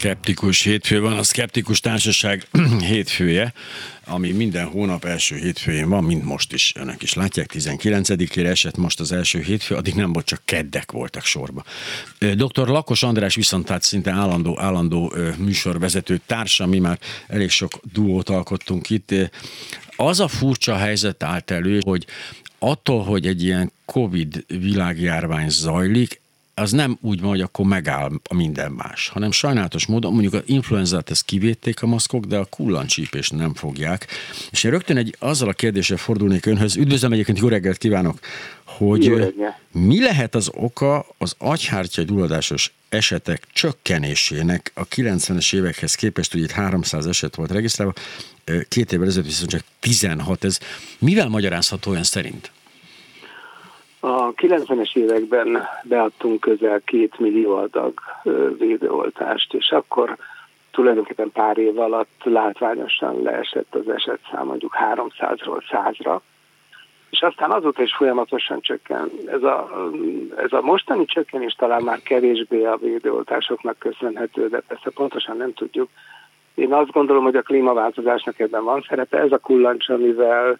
Skeptikus hétfő van, a Skeptikus Társaság hétfője, ami minden hónap első hétfőjén van, mint most is. Önök is látják, 19-ére esett most az első hétfő, addig nem volt, csak keddek voltak sorba. Dr. Lakos András viszont tehát szinte állandó, állandó műsorvezető társa, mi már elég sok duót alkottunk itt. Az a furcsa helyzet állt elő, hogy attól, hogy egy ilyen Covid világjárvány zajlik, az nem úgy van, hogy akkor megáll a minden más, hanem sajnálatos módon, mondjuk az influenzát ezt kivédték a maszkok, de a kullancsípést nem fogják. És én rögtön egy azzal a kérdéssel fordulnék önhöz, üdvözlöm egyébként, jó reggelt kívánok, hogy mi lehet az oka az agyhártya gyulladásos esetek csökkenésének a 90-es évekhez képest, ugye itt 300 eset volt regisztrálva, két évvel ezelőtt viszont csak 16, ez mivel magyarázható olyan szerint? A 90-es években beadtunk közel két millió adag védőoltást, és akkor tulajdonképpen pár év alatt látványosan leesett az esetszám mondjuk 300-ról 100-ra, és aztán azóta is folyamatosan csökken. Ez a, ez a mostani csökkenés talán már kevésbé a védőoltásoknak köszönhető, de persze pontosan nem tudjuk. Én azt gondolom, hogy a klímaváltozásnak ebben van szerepe. Ez a kullancs, amivel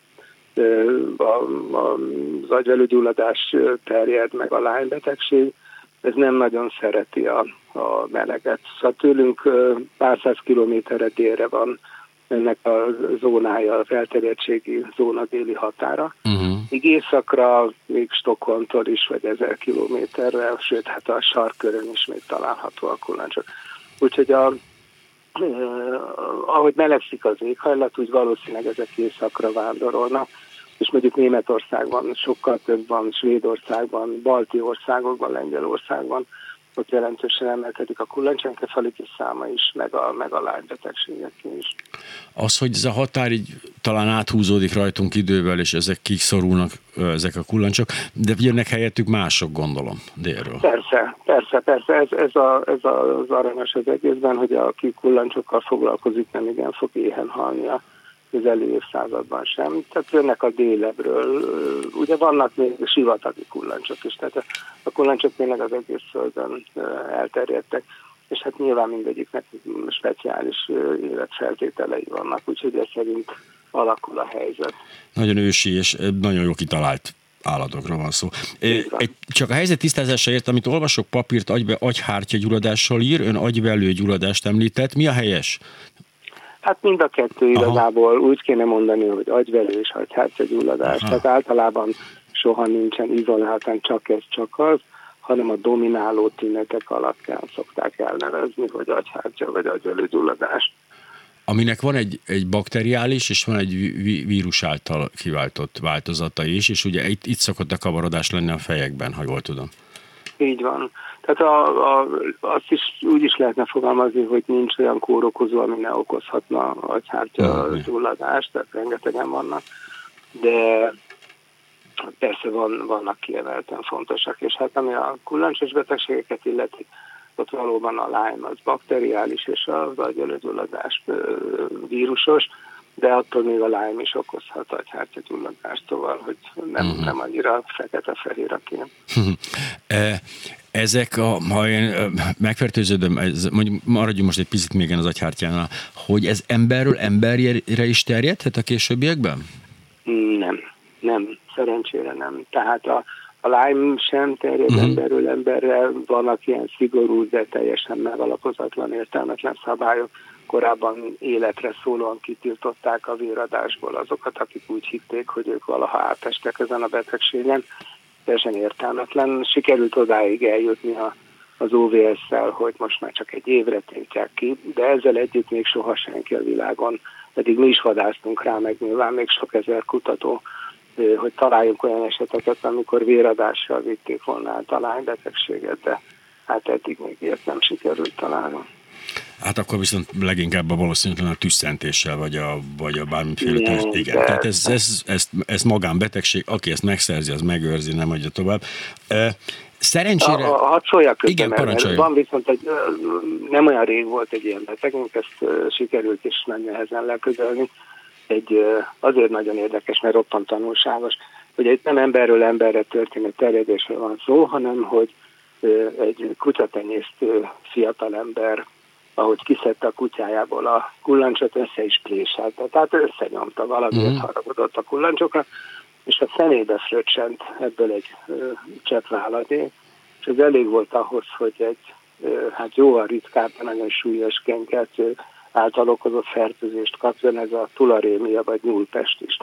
az agyvelőgyulladás terjed, meg a lánybetegség, ez nem nagyon szereti a, a meleget. Szóval tőlünk pár száz kilométerre délre van ennek a zónája, az elterjedtségi zóna déli határa. Uh-huh. Míg északra, még Stockholmtól is, vagy ezer kilométerre, sőt, hát a sarkörön is még található a kullancsok. Úgyhogy a, ahogy melegszik az éghajlat, úgy valószínűleg ezek északra vándorolnak, és mondjuk Németországban sokkal több van, Svédországban, balti országokban, Lengyelországban, ott jelentősen emelkedik a kullancsenkefalitis száma is, meg a, meg a lágybetegségek is. Az, hogy ez a határ így talán áthúzódik rajtunk idővel, és ezek kiszorulnak, ezek a kullancsok, de jönnek helyettük mások, gondolom, délről. Persze, persze, persze. Ez, ez, a, ez az aranyos az egészben, hogy aki kullancsokkal foglalkozik, nem igen fog éhen halni a közelő évszázadban sem. Tehát jönnek a délebről. Ugye vannak még sivatagi kullancsok is, tehát a kullancsok tényleg az egész földön elterjedtek, és hát nyilván mindegyiknek speciális életfeltételei vannak, úgyhogy ez szerint alakul a helyzet. Nagyon ősi és nagyon jó kitalált állatokra van szó. Egy, csak a helyzet tisztázásáért, amit olvasok papírt agybe, agyhártya gyulladással ír, ön agyvelő gyulladást említett. Mi a helyes? Hát mind a kettő Aha. igazából úgy kéne mondani, hogy agyvelő és gyulladás. Tehát általában soha nincsen izoláltan csak ez, csak az, hanem a domináló tünetek alapján szokták elnevezni, hogy agyhártya vagy gyulladás. Aminek van egy, egy bakteriális és van egy vírus által kiváltott változata is, és ugye itt, itt szokott a kavarodás lenni a fejekben, ha jól tudom. Így van. Tehát a, a, azt is úgy is lehetne fogalmazni, hogy nincs olyan kórokozó, ami ne okozhatna agyhártya gyulladást, tehát rengetegen vannak, de persze van, vannak kiemelten fontosak, és hát ami a kullancsos betegségeket illeti, ott valóban a Lyme az bakteriális, és az agyelőgyulladás vírusos, de attól még a Lyme is okozhat agyhártyagyulladást, szóval, hogy nem, uh-huh. nem annyira fekete-fehér a kép. E, ezek, a, ha én megfertőződöm, ez, mondjuk maradjunk most egy picit még az agyhártyánál, hogy ez emberről emberre is terjedhet a későbbiekben? Nem, nem, szerencsére nem. Tehát a, a Lyme sem terjed uh-huh. emberről emberre, vannak ilyen szigorú, de teljesen megalapozatlan, értelmetlen szabályok. Korábban életre szólóan kitiltották a véradásból azokat, akik úgy hitték, hogy ők valaha átestek ezen a betegségen teljesen értelmetlen. Sikerült odáig eljutni a, az OVS-szel, hogy most már csak egy évre tiltják ki, de ezzel együtt még soha senki a világon, pedig mi is vadásztunk rá, meg nyilván még sok ezer kutató, hogy találjunk olyan eseteket, amikor véradással vitték volna a lánybetegséget, de hát eddig még ilyet nem sikerült találni. Hát akkor viszont leginkább a valószínűleg a tüsszentéssel, vagy a, vagy a bármiféle... Igen, igen. De... tehát ez, ez, ez, ez magánbetegség, aki ezt megszerzi, az megőrzi, nem adja tovább. Szerencsére... A, a, hadd szóljak Igen, parancsolja. Van viszont egy, nem olyan rég volt egy ilyen betegünk, ezt sikerült is nagy nehezen leközelni. Egy, azért nagyon érdekes, mert roppant tanulságos, hogy egy nem emberről emberre történő terjedésről van szó, hanem hogy egy kutyatenyésztő fiatalember ahogy kiszedte a kutyájából a kullancsot, össze is préselte. Tehát összenyomta, valamiért mm. haragudott a kullancsokra, és a szemébe fröccsent ebből egy csepp váladék, és ez elég volt ahhoz, hogy egy hát jóval ritkább, nagyon súlyos kenkeltő által okozott fertőzést kapjon ez a tularémia vagy nyúlpest is.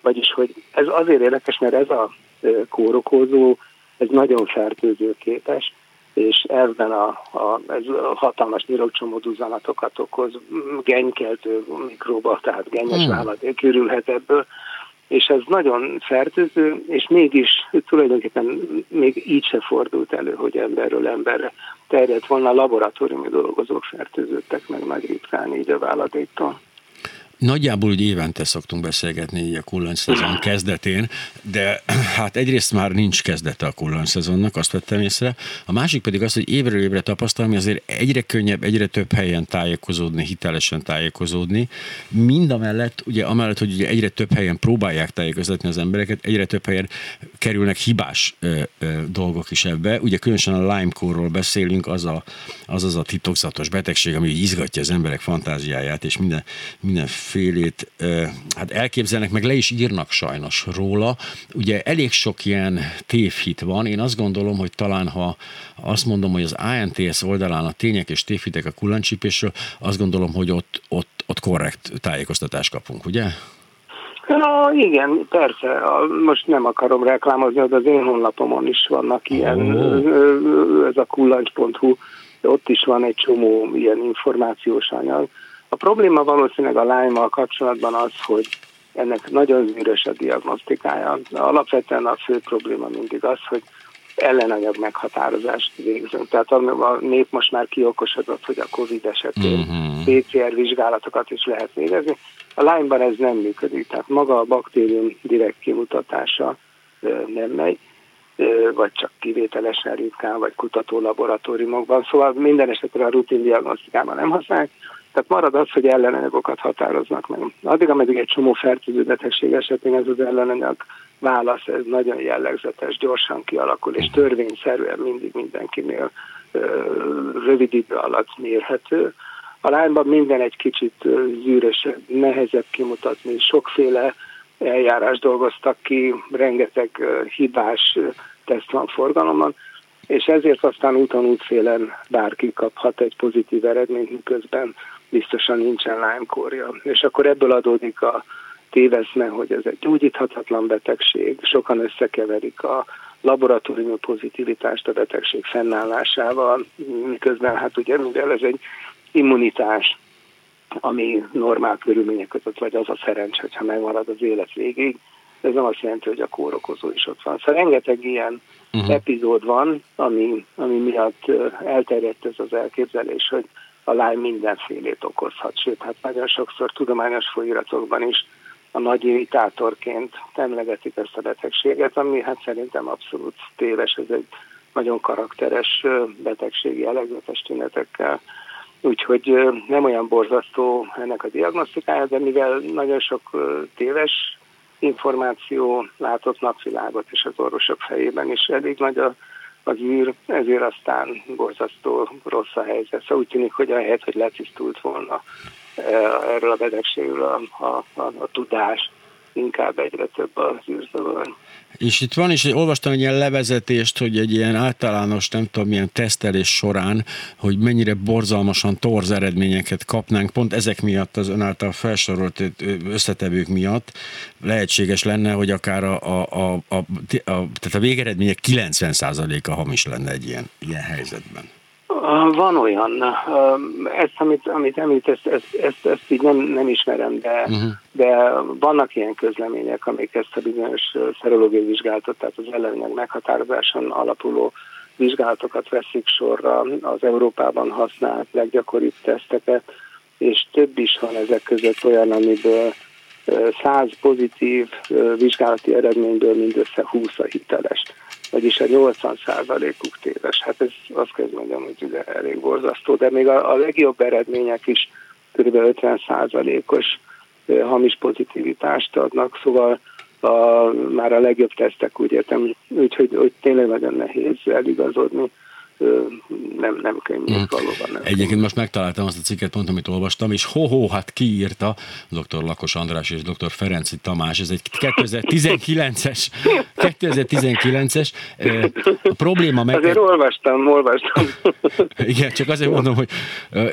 Vagyis, hogy ez azért érdekes, mert ez a kórokozó, ez nagyon fertőzőképes, és ebben a, a, ez a hatalmas nyirokcsomó duzzanatokat okoz, genykeltő mikróba, tehát genyes hmm. vállaték körülhet ebből, és ez nagyon fertőző, és mégis tulajdonképpen még így se fordult elő, hogy emberről emberre terjedt volna, laboratóriumi dolgozók fertőzöttek meg nagy ritkán így a vállatéktól. Nagyjából úgy évente szoktunk beszélgetni így a kullancs szezon kezdetén, de hát egyrészt már nincs kezdete a kullancs szezonnak, azt vettem észre. A másik pedig az, hogy évről évre tapasztalom, hogy azért egyre könnyebb, egyre több helyen tájékozódni, hitelesen tájékozódni. Mind a mellett, ugye amellett, hogy ugye egyre több helyen próbálják tájékoztatni az embereket, egyre több helyen kerülnek hibás ö, ö, dolgok is ebbe. Ugye különösen a Lyme-kórról beszélünk, az, a, az az a titokzatos betegség, ami izgatja az emberek fantáziáját, és minden, minden félét hát elképzelnek, meg le is írnak sajnos róla. Ugye elég sok ilyen tévhit van. Én azt gondolom, hogy talán ha azt mondom, hogy az ANTS oldalán a tények és tévhitek a kullancsípésről, azt gondolom, hogy ott, ott, ott korrekt tájékoztatást kapunk, ugye? Na igen, persze. Most nem akarom reklámozni, de az én honlapomon is vannak ilyen, oh. ez a kullancs.hu, ott is van egy csomó ilyen információs anyag a probléma valószínűleg a lyme kapcsolatban az, hogy ennek nagyon zűrös a diagnosztikája. Alapvetően a fő probléma mindig az, hogy ellenanyag meghatározást végzünk. Tehát a nép most már kiokosodott, hogy a COVID esetén uh-huh. PCR vizsgálatokat is lehet végezni. A Lyme-ban ez nem működik, tehát maga a baktérium direkt kimutatása nem megy, vagy csak kivételesen ritkán, vagy kutató laboratóriumokban. Szóval minden esetre a rutin diagnosztikában nem használják. Tehát marad az, hogy ellenanyagokat határoznak meg. Addig, ameddig egy csomó fertőző betegség esetén ez az ellenanyag válasz, ez nagyon jellegzetes, gyorsan kialakul, és törvényszerűen mindig mindenkinél rövid idő alatt mérhető. A lányban minden egy kicsit zűrösebb, nehezebb kimutatni, sokféle eljárás dolgoztak ki, rengeteg hibás teszt van forgalomban, és ezért aztán úton útfélen bárki kaphat egy pozitív eredményt, miközben biztosan nincsen Lyme-kórja. És akkor ebből adódik a tévezme, hogy ez egy gyógyíthatatlan betegség, sokan összekeverik a laboratóriumi pozitivitást a betegség fennállásával, miközben hát ugye mivel ez egy immunitás, ami normál körülmények között, vagy az a szerencs, hogyha megmarad az élet végig, ez nem azt jelenti, hogy a kórokozó is ott van. Szóval rengeteg ilyen uh-huh. epizód van, ami, ami miatt elterjedt ez az elképzelés, hogy a lány mindenfélét okozhat, sőt, hát nagyon sokszor tudományos folyóiratokban is a nagy irritátorként emlegetik ezt a betegséget, ami hát szerintem abszolút téves, ez egy nagyon karakteres betegség jellegzetes tünetekkel. Úgyhogy nem olyan borzasztó ennek a diagnosztikája, de mivel nagyon sok téves információ látott napvilágot, és az orvosok fejében is elég nagy a az űr, ezért aztán borzasztó rossz a helyzet. Szóval úgy tűnik, hogy ahelyett, hogy letisztult volna eh, erről a betegségről a, a, a, a tudás, inkább egyre több az űrzavar. És itt van is, olvastam egy ilyen levezetést, hogy egy ilyen általános, nem tudom, milyen tesztelés során, hogy mennyire borzalmasan torz eredményeket kapnánk, pont ezek miatt, az ön által felsorolt összetevők miatt lehetséges lenne, hogy akár a, a, a, a, a, tehát a végeredmények 90%-a hamis lenne egy ilyen, ilyen helyzetben. Van olyan, ezt, amit, amit említ, ezt, ezt, ezt, ezt így nem, nem ismerem, de, uh-huh. de vannak ilyen közlemények, amik ezt a bizonyos szerológiai vizsgálatot, tehát az ellenőrnek meghatározáson alapuló vizsgálatokat veszik sorra az Európában használt leggyakoribb teszteket, és több is van ezek között olyan, amiből 100 pozitív vizsgálati eredményből mindössze 20 a hiteles vagyis a 80%-uk téves. Hát ez azt kell mondjam, hogy ugye elég borzasztó, de még a, a legjobb eredmények is kb. 50%-os hamis pozitivitást adnak, szóval a, már a legjobb tesztek úgy értem, úgyhogy hogy tényleg nagyon nehéz eligazodni nem, nem könnyű, mm. valóban nem Egyébként könnyű. most megtaláltam azt a cikket, pont amit olvastam, és ho-ho, hát kiírta dr. Lakos András és dr. Ferenci Tamás, ez egy 2019-es, 2019-es a probléma meg... Azért olvastam, olvastam. Igen, csak azért mondom, hogy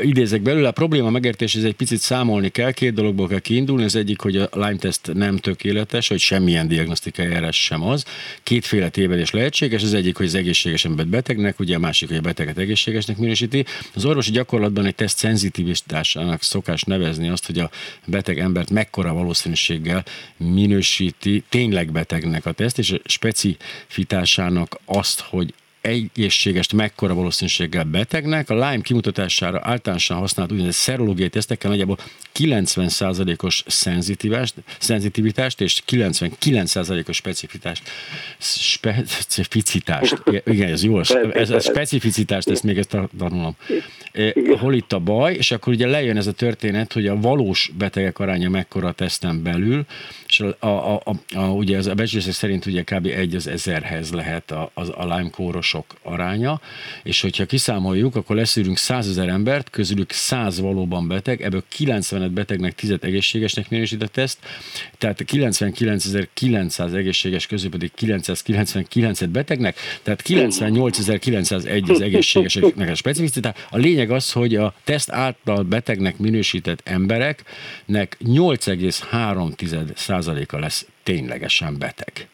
idézek belőle, a probléma megértés, ez egy picit számolni kell, két dologból kell kiindulni, az egyik, hogy a Lyme teszt nem tökéletes, hogy semmilyen diagnosztikai eljárás sem az, kétféle tévedés lehetséges, az egyik, hogy az egészséges ember betegnek, ugye a másik, hogy a beteget egészségesnek minősíti. Az orvosi gyakorlatban egy teszt szenzitivitásának szokás nevezni azt, hogy a beteg embert mekkora valószínűséggel minősíti tényleg betegnek a teszt, és a specifitásának azt, hogy egészségest mekkora valószínűséggel betegnek. A Lyme kimutatására általánosan használt úgynevezett szerológiai tesztekkel nagyjából 90%-os szenzitivitást és 99%-os specifitást, specificitást, igen, ez jó, ez a specificitást, ezt még ezt tanulom. Hol itt a baj, és akkor ugye lejön ez a történet, hogy a valós betegek aránya mekkora a teszten belül, és a, a, a, a, ugye az a becslések szerint ugye kb. egy az ezerhez lehet a, a, a Lyme kórosok aránya, és hogyha kiszámoljuk, akkor leszűrünk 100 ezer embert, közülük 100 valóban beteg, ebből 90 betegnek, 10 egészségesnek minősített teszt, tehát 99.900 egészséges közül pedig 999 betegnek, tehát 98.901 az egészségeseknek a specificitás. A lényeg az, hogy a teszt által betegnek minősített embereknek 8,3%-a lesz ténylegesen beteg.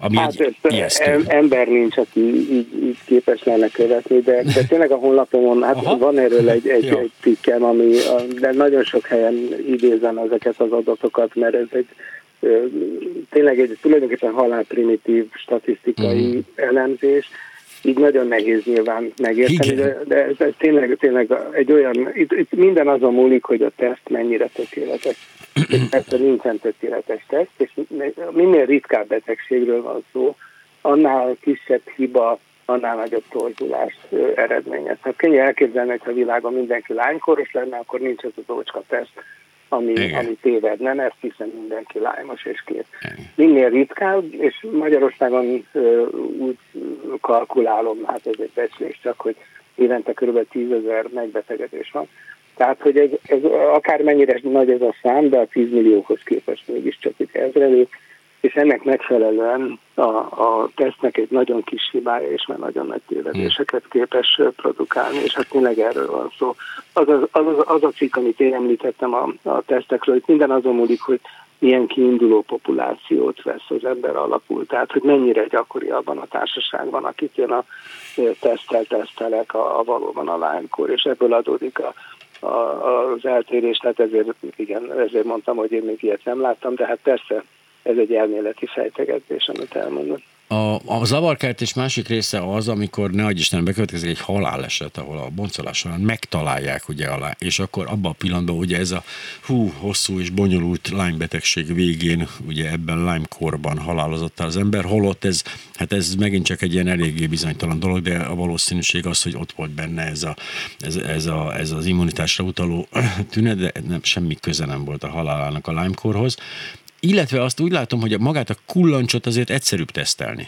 Ami hát ez ember nincs, aki így, így képes lenne követni, de, de tényleg a honlapomon hát Aha. van erről egy, egy, egy cikkem, ami de nagyon sok helyen idézem ezeket az adatokat, mert ez egy tényleg egy tulajdonképpen halálprimitív statisztikai mm. elemzés, így nagyon nehéz nyilván megérteni, de, de ez, ez tényleg, tényleg egy olyan, itt, itt minden azon múlik, hogy a teszt mennyire tökéletes. Persze nincsen tökéletes teszt, és minél ritkább betegségről van szó, annál kisebb hiba, annál nagyobb torzulást eredményez. Hát könnyű elképzelni, hogy ha a világon mindenki lánykoros lenne, akkor nincs ez az ócska teszt, ami, ami tévedne, mert hiszen mindenki lájmos és kész. Minél ritkább, és Magyarországon uh, úgy kalkulálom, hát ez egy becslés csak, hogy évente kb. 10 ezer megbetegedés van. Tehát, hogy ez, ez akármennyire nagy ez a szám, de a 10 millióhoz képest mégiscsak itt ezrelék, és ennek megfelelően a, a tesztnek egy nagyon kis hibája, és már nagyon nagy tévedéseket képes produkálni, és hát tényleg erről van szó. Az az, az, az a cikk, amit én említettem a, a tesztekről, hogy minden azon múlik, hogy milyen kiinduló populációt vesz az ember alapul, tehát hogy mennyire gyakori abban a társaságban, akit jön a tesztel, tesztelek a, a valóban a lánykor, és ebből adódik a, a, az eltérés, tehát ezért, igen, ezért mondtam, hogy én még ilyet nem láttam, de hát persze ez egy elméleti fejtegetés, amit elmondott. A, a zavarkeltés másik része az, amikor ne adj Isten bekövetkezik egy haláleset, ahol a boncolás során megtalálják ugye alá, és akkor abban a pillanatban ugye ez a hú, hosszú és bonyolult Lyme betegség végén, ugye ebben Lyme korban halálozott az ember, holott ez, hát ez megint csak egy ilyen eléggé bizonytalan dolog, de a valószínűség az, hogy ott volt benne ez, a, ez, ez, a, ez az immunitásra utaló tünet, de nem, semmi köze nem volt a halálának a Lyme korhoz. Illetve azt úgy látom, hogy magát a kullancsot azért egyszerűbb tesztelni.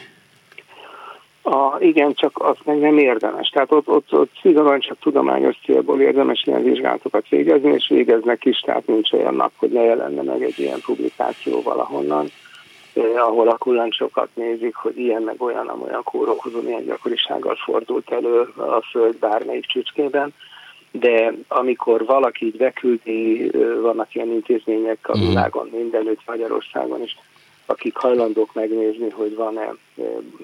A, igen, csak azt meg nem érdemes. Tehát ott, ott, ott szigorúan csak tudományos célból érdemes ilyen vizsgálatokat végezni, és végeznek is, tehát nincs olyan nap, hogy ne jelenne meg egy ilyen publikáció valahonnan, eh, ahol a kullancsokat nézik, hogy ilyen meg olyan, amolyan kórokozó milyen gyakorisággal fordult elő a Föld bármelyik csücskében de amikor valaki így beküldi, vannak ilyen intézmények a mhm. világon mindenütt, Magyarországon is, akik hajlandók megnézni, hogy van-e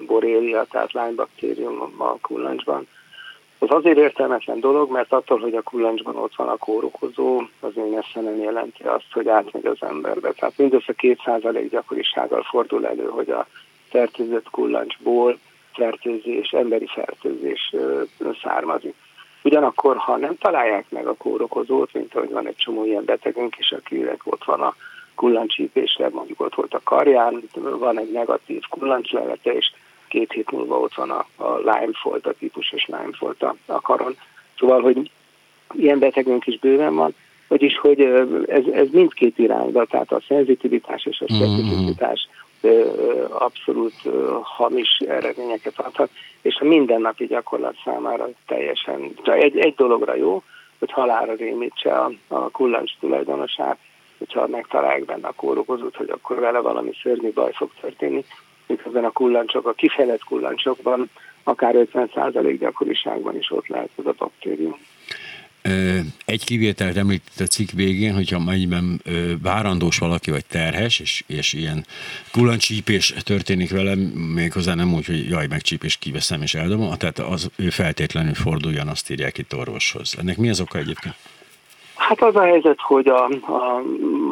borélia, tehát lánybaktérium a kullancsban. Az azért értelmetlen dolog, mert attól, hogy a kullancsban ott van a kórokozó, az még messze nem jelenti azt, hogy átmegy az emberbe. Tehát mindössze 2% gyakorisággal fordul elő, hogy a fertőzött kullancsból fertőzés, emberi fertőzés származik. Ugyanakkor, ha nem találják meg a kórokozót, mint ahogy van egy csomó ilyen betegünk is, akinek ott van a kullancsípésre, mondjuk ott volt a karján, van egy negatív kullancslelete, és két hét múlva ott van a, a Lyme folt, a típusos Lyme folt a, a karon. Szóval, hogy ilyen betegünk is bőven van, vagyis, hogy ez, ez mindkét irányba, tehát a szenzitivitás és a specificitás abszolút hamis eredményeket adhat, és a mindennapi gyakorlat számára teljesen, egy, egy dologra jó, hogy halára rémítse a, a kullancs tulajdonosát, hogyha megtalálják benne a kórokozót, hogy akkor vele valami szörnyű baj fog történni, miközben a kullancsok, a kifejlett kullancsokban akár 50% gyakoriságban is ott lehet ez a baktérium. Egy kivételt említett a cikk végén, hogyha mennyiben várandós valaki vagy terhes, és, és ilyen kullancsípés történik velem, méghozzá nem úgy, hogy jaj, megcsípés kiveszem és eldobom, tehát az ő feltétlenül forduljon, azt írják itt orvoshoz. Ennek mi az oka egyébként? Hát az a helyzet, hogy a, a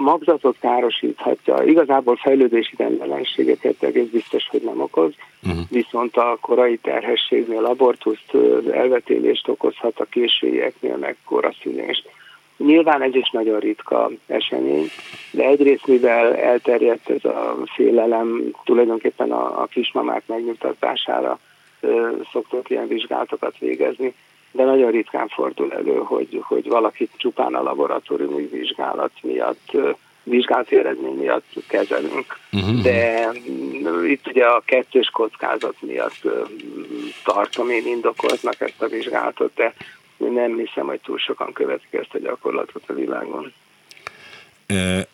magzatot károsíthatja. Igazából fejlődési rendellenségeket egész biztos, hogy nem okoz, uh-huh. viszont a korai terhességnél abortuszt, elvetélést okozhat, a későieknél meg koraszülést. Nyilván ez is nagyon ritka esemény, de egyrészt mivel elterjedt ez a félelem, tulajdonképpen a, a kismamák megnyugtatására szoktunk ilyen vizsgálatokat végezni, de nagyon ritkán fordul elő, hogy, hogy valakit csupán a laboratóriumi vizsgálat miatt vizsgálati eredmény miatt kezelünk. Uh-huh. De itt ugye a kettős kockázat miatt tartom én indokoltnak ezt a vizsgálatot, de nem hiszem, hogy túl sokan követik ezt a gyakorlatot a világon. E,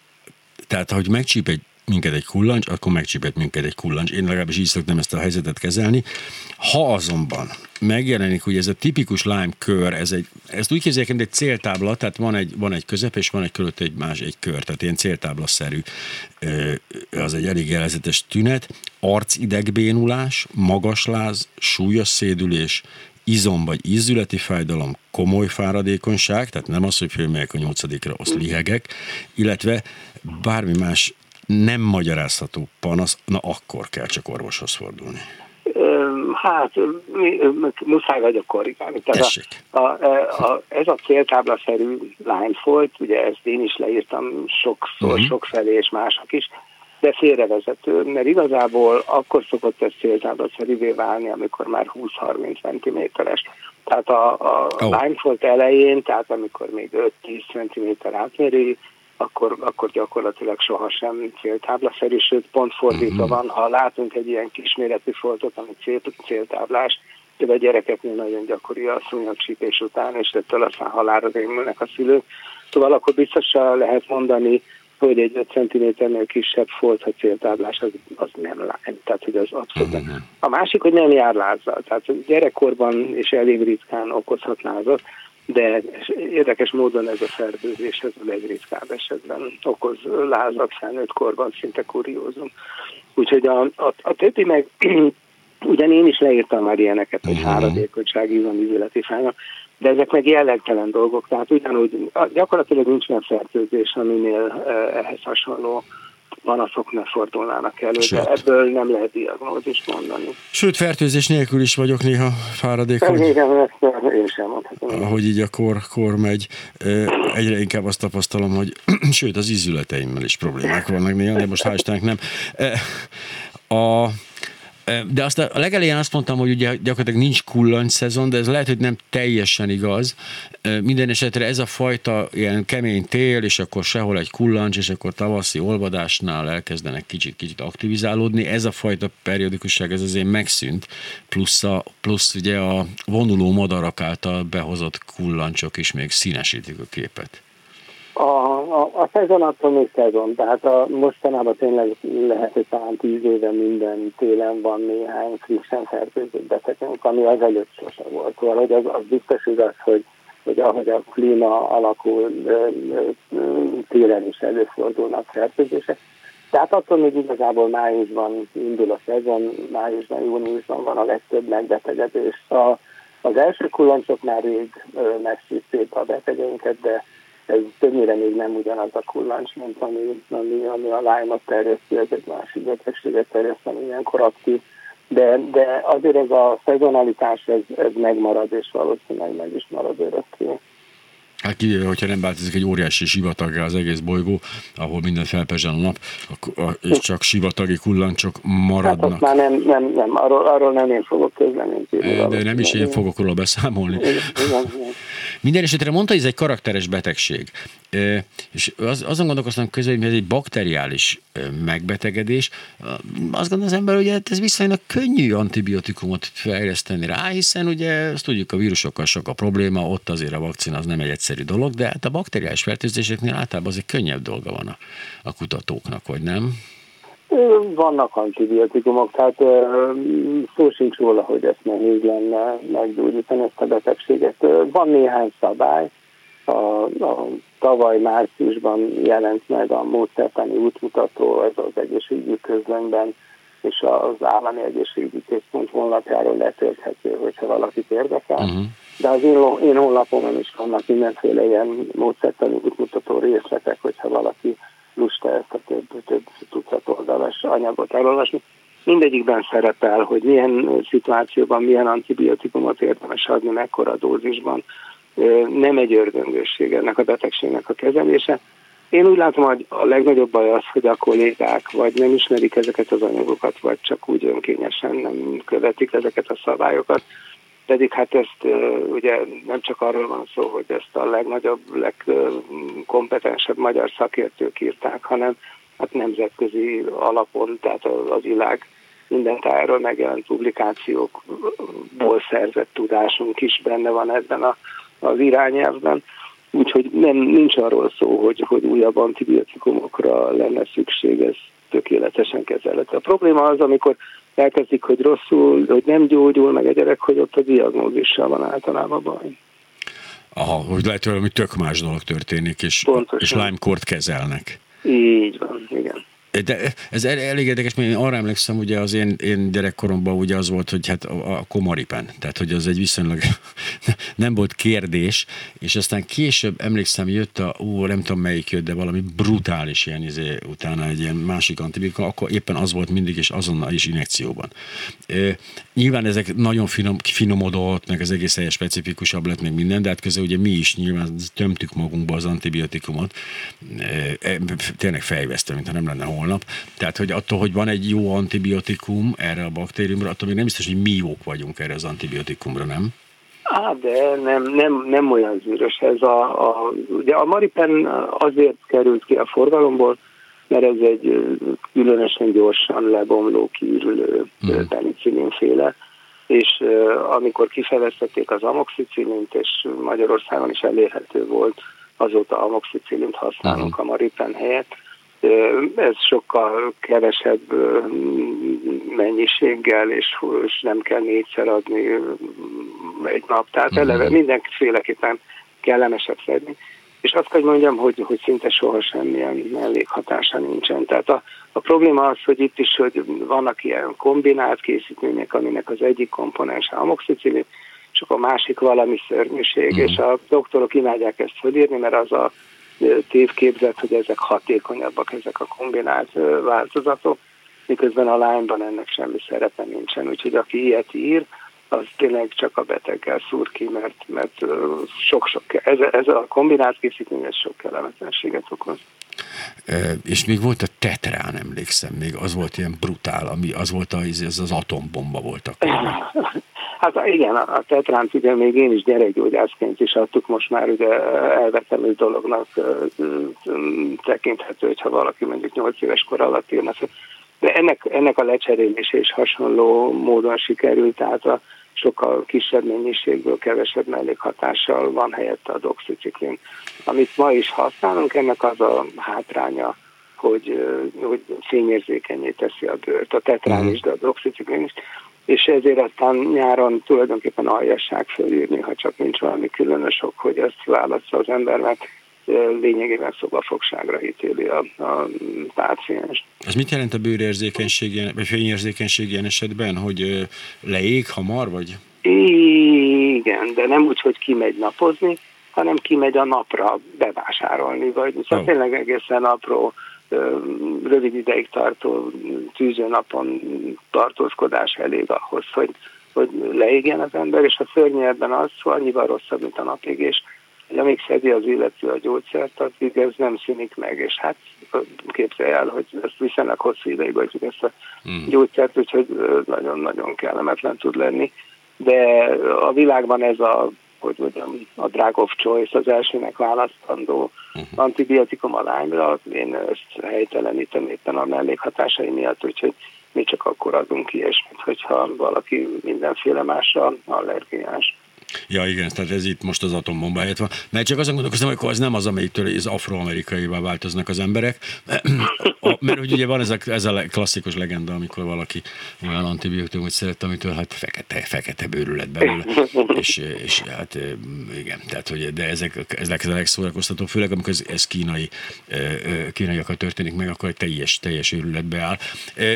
tehát, hogy megcsíp egy minket egy kullancs, akkor megcsípett minket egy kullancs. Én legalábbis így szoktam ezt a helyzetet kezelni. Ha azonban megjelenik, hogy ez a tipikus Lime kör, ez egy, ezt úgy képzeljük, mint egy céltábla, tehát van egy, van egy közep, és van egy körött egy más, egy kör, tehát ilyen céltáblaszerű, az egy elég jelzetes tünet, arcidegbénulás, magasláz, súlyos szédülés, izom vagy ízületi fájdalom, komoly fáradékonyság, tehát nem az, hogy fölmegyek a nyolcadikra, azt lihegek, illetve bármi más nem magyarázható panasz, na akkor kell csak orvoshoz fordulni. Hát, muszáj vagyok korrigálni. Tehát a, a, a, ez a céltáblaszerű volt, ugye ezt én is leírtam sokszor, uh-huh. sokfelé és mások is, de félrevezető, mert igazából akkor szokott ez céltáblaszerűvé válni, amikor már 20-30 cm-es. Tehát a, a oh. Limefold elején, tehát amikor még 5-10 cm átmérőjű, akkor, akkor gyakorlatilag sohasem céltáblaszerű, sőt pont fordítva mhm. van, ha látunk egy ilyen kisméretű foltot, ami cél, céltáblás, de a gyerekeknél nagyon gyakori a szúnyogcsípés után, és ettől aztán halára rémülnek a szülők. Szóval akkor biztosan lehet mondani, hogy egy 5 cm-nél kisebb folt, ha céltáblás, az, az nem lány. Tehát, hogy az abszolút nem. Mhm. A másik, hogy nem jár lázzal. Tehát gyerekkorban és elég ritkán okozhat lázat, de érdekes módon ez a fertőzés ez a legritkább esetben okoz lázat felnőtt korban, szinte kuriózum. Úgyhogy a, a, a többi meg, ugyan én is leírtam már ilyeneket, hogy háradékonyság, izomizületi fájnak, de ezek meg jellegtelen dolgok, tehát ugyanúgy gyakorlatilag nincs olyan fertőzés, aminél ehhez hasonló panaszok ne fordulnának elő, Sőt. de ebből nem lehet diagnózist mondani. Sőt, fertőzés nélkül is vagyok néha fáradék, hogy, Igen, ezt én sem mondhatom. Hogy így a kor, kor megy. Egyre inkább azt tapasztalom, hogy sőt, az ízületeimmel is problémák vannak néha, de most hál' nem. A, de azt a legelején azt mondtam, hogy ugye gyakorlatilag nincs kullancs szezon, de ez lehet, hogy nem teljesen igaz. Minden esetre ez a fajta ilyen kemény tél, és akkor sehol egy kullancs, és akkor tavaszi olvadásnál elkezdenek kicsit-kicsit aktivizálódni. Ez a fajta periódikusság, ez azért megszűnt, plusz, a, plusz ugye a vonuló madarak által behozott kullancsok is még színesítik a képet. A, a, a szezon attól még szezon, tehát a, mostanában tényleg lehet, hogy talán tíz éve minden télen van néhány frissen fertőzött betegünk, ami az előtt sose volt. Valahogy az, az biztos igaz, hogy, hogy ahogy a klíma alakul, télen is előfordulnak fertőzések. Tehát attól még igazából májusban indul a szezon, májusban, júniusban van a legtöbb megbetegedés. A, az első kullancsok már rég megszűzték a betegeinket, de ez többnyire még nem ugyanaz a kullancs, mint ami, ami, ami a Lyme-ot terjeszti, ez egy másik betegséget terjeszt, ami ilyenkor aktív. De, de azért ez a szezonalitás, ez, ez megmarad, és valószínűleg meg is marad örökké. Hát kivéve, hogyha nem változik egy óriási sivataggá az egész bolygó, ahol minden felpezsen a nap, és csak sivatagi kullancsok maradnak. Hát már nem, nem, nem arról, arról nem én fogok közleményt De nem is én fogok róla beszámolni. Igen, igen. Minden esetre mondta, hogy ez egy karakteres betegség. És az, azon gondolkoztam közben, hogy ez egy bakteriális megbetegedés. Azt gondolom az ember, hogy hát ez viszonylag könnyű antibiotikumot fejleszteni rá, hiszen ugye azt tudjuk, a vírusokkal sok a probléma, ott azért a vakcina az nem egy egyszerű dolog, de hát a bakteriális fertőzéseknél általában azért könnyebb dolga van a, a kutatóknak, vagy nem? Vannak antibiotikumok, tehát szó sincs róla, hogy ezt nehéz lenne meggyógyítani ezt a betegséget. Van néhány szabály, a, a tavaly márciusban jelent meg a módszertani útmutató, ez az egészségügyi közlönyben, és az állami egészségügyi központ honlapjáról letölthető, hogyha valakit érdekel. Uh-huh. De az én, én honlapomon is vannak mindenféle ilyen módszertani útmutató részletek, hogyha valaki lusta ezt a több, több tucat oldalas anyagot elolvasni. Mindegyikben szerepel, hogy milyen szituációban milyen antibiotikumot érdemes adni, mekkora dózisban. Nem egy ördöngőség ennek a betegségnek a kezelése. Én úgy látom, hogy a legnagyobb baj az, hogy a kollégák vagy nem ismerik ezeket az anyagokat, vagy csak úgy önkényesen nem követik ezeket a szabályokat, pedig hát ezt ugye nem csak arról van szó, hogy ezt a legnagyobb, legkompetensebb magyar szakértők írták, hanem hát nemzetközi alapon, tehát az világ minden tájáról megjelent publikációkból szerzett tudásunk is benne van ebben a, az irányelvben. Úgyhogy nem, nincs arról szó, hogy, hogy újabb antibiotikumokra lenne szükség, ez tökéletesen kezelhető. A probléma az, amikor elkezdik, hogy rosszul, hogy nem gyógyul meg a gyerek, hogy ott a diagnózissal van általában baj. Aha, hogy lehet, hogy valami tök más dolog történik, és, és Lyme-kort kezelnek. Így van, igen. De ez elég érdekes, mert én arra emlékszem, ugye az én, én gyerekkoromban ugye az volt, hogy hát a, a komaripen, tehát hogy az egy viszonylag nem volt kérdés, és aztán később emlékszem jött a, ó, nem tudom melyik jött, de valami brutális ilyen izé, utána egy ilyen másik antibiotikum, akkor éppen az volt mindig, és azonnal is injekcióban. Nyilván ezek nagyon finom, finomodott, meg az egész helyes specifikusabb lett, meg minden, de hát közben ugye mi is nyilván tömtük magunkba az antibiotikumot, e, e, tényleg fejvesztő, mintha nem lenne holnap. Tehát, hogy attól, hogy van egy jó antibiotikum erre a baktériumra, attól még nem biztos, hogy mi jók vagyunk erre az antibiotikumra, nem? Á, de nem, nem, nem olyan zűrös ez a, a, ugye a Maripen azért került ki a forgalomból, mert ez egy különösen gyorsan lebomló, kiürülő hmm. és amikor kifejlesztették az amoxicillint, és Magyarországon is elérhető volt, azóta amoxicillint használunk hmm. a Maripen helyett, ez sokkal kevesebb mennyiséggel, és, nem kell négyszer adni egy nap. Tehát mhm. eleve mindenféleképpen kellemesebb szedni. És azt kell mondjam, hogy, hogy szinte soha semmilyen mellékhatása nincsen. Tehát a, a probléma az, hogy itt is hogy vannak ilyen kombinált készítmények, aminek az egyik komponense amoxicillin, csak a másik valami szörnyűség, mm. és a doktorok imádják ezt fölírni, mert az a tévképzet, hogy ezek hatékonyabbak, ezek a kombinált változatok, miközben a lányban ennek semmi szerepe nincsen. Úgyhogy aki ilyet ír, az tényleg csak a beteggel szúr ki, mert, mert sok-sok, ez, ez a kombinált készítmény, ez sok kellemetlenséget okoz. E, és még volt a tetrán, emlékszem, még az volt ilyen brutál, ami az volt, az, az, az atombomba volt akkor. Hát igen, a tetránt ugye még én is gyerekgyógyászként is adtuk, most már ugye elvetemű dolognak tekinthető, hogyha valaki mondjuk 8 éves kor alatt írna. De ennek, ennek a lecserélése is hasonló módon sikerült, tehát a sokkal kisebb mennyiségből, kevesebb mellékhatással van helyette a doxiciklin. Amit ma is használunk, ennek az a hátránya, hogy, hogy fényérzékenyé teszi a bőrt. A tetrán mhm. is, de a doxiciklin is és ezért aztán nyáron tulajdonképpen aljasság fölírni, ha csak nincs valami különös ok, hogy ezt válassza az ember, mert lényegében szobafogságra ítéli a, a páciens. Ez mit jelent a bőrérzékenység, vagy fényérzékenység ilyen esetben, hogy leég hamar, vagy? Igen, de nem úgy, hogy kimegy napozni, hanem kimegy a napra bevásárolni, vagy szóval oh. tényleg egészen apró rövid ideig tartó tűzőnapon tartózkodás elég ahhoz, hogy, hogy leégjen az ember, és a szörnyű ebben az, hogy annyival rosszabb, mint a napégés, hogy amíg szedi az illető a gyógyszert, addig ez nem szűnik meg, és hát képzelj el, hogy ezt viszonylag hosszú ideig adjuk ezt a hmm. gyógyszert, úgyhogy nagyon-nagyon kellemetlen tud lenni. De a világban ez a hogy mondjam, a drug of choice, az elsőnek választandó uh-huh. antibiotikum a lányra, én ezt helytelenítem éppen a mellékhatásai miatt, úgyhogy mi csak akkor adunk ilyesmit, hogyha valaki mindenféle másra allergiás. Ja, igen, tehát ez itt most az atombomba helyett van. Mert csak azon gondolkoztam, hogy az nem az, amelyiktől az afroamerikaivá változnak az emberek. Mert hogy ugye van ez a, ez a klasszikus legenda, amikor valaki olyan antibiotikumot szeret, amitől hát fekete, fekete bőrű lett belőle. és, és hát igen, tehát hogy, de ezek, ezek a legszórakoztató, főleg amikor ez, ez kínai, kínaiakkal történik meg, akkor egy teljes, teljes őrületbe áll.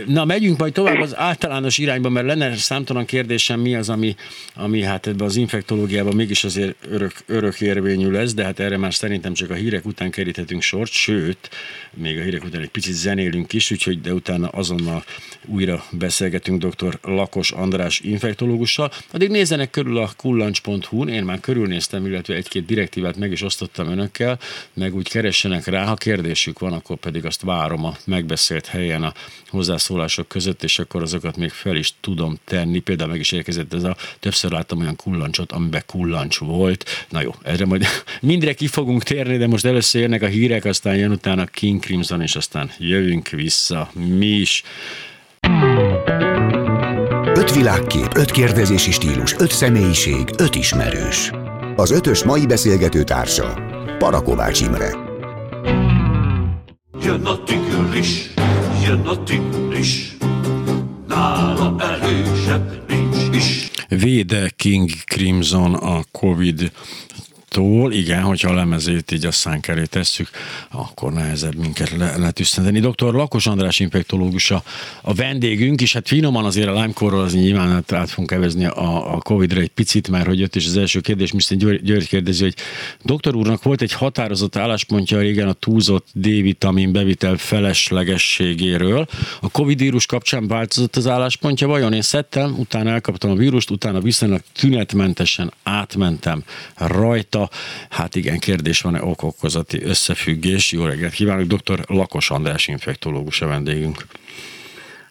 Na, megyünk majd tovább az általános irányba, mert lenne számtalan kérdésem, mi az, ami, ami hát ebbe az infek infektológiában mégis azért örök, örök érvényű lesz, de hát erre már szerintem csak a hírek után keríthetünk sort, sőt, még a hírek után egy picit zenélünk is, úgyhogy de utána azonnal újra beszélgetünk dr. Lakos András infektológussal. Addig nézzenek körül a kullancs.hu-n, én már körülnéztem, illetve egy-két direktívát meg is osztottam önökkel, meg úgy keressenek rá, ha kérdésük van, akkor pedig azt várom a megbeszélt helyen a hozzászólások között, és akkor azokat még fel is tudom tenni. Például meg is érkezett ez a, többször láttam olyan kullancsot, amiben kullancs volt. Na jó, erre majd mindre ki fogunk térni, de most először jönnek a hírek, aztán jön utána King Crimson, és aztán jövünk vissza mi is. Öt világkép, öt kérdezési stílus, öt személyiség, öt ismerős. Az ötös mai beszélgető társa Parakovács Imre. Jön a tigris, jön a tigris, nála erősebb nincs is. Véde King Crimson a Covid tól, igen, hogyha a lemezét így a szánk elé tesszük, akkor nehezebb minket le, letüsszenteni. Dr. Lakos András infektológus a, a vendégünk, és hát finoman azért a Lyme-korról az nyilván át, át fogunk kevezni a, a Covid-ra egy picit, mert hogy jött is az első kérdés, Mr. György, György kérdezi, hogy doktor úrnak volt egy határozott álláspontja régen a túlzott D-vitamin bevitel feleslegességéről. A Covid vírus kapcsán változott az álláspontja, vajon én szedtem, utána elkaptam a vírust, utána viszonylag tünetmentesen átmentem rajta, hát igen, kérdés van-e okokozati összefüggés. Jó reggelt kívánok, dr. Lakos András infektológus a vendégünk.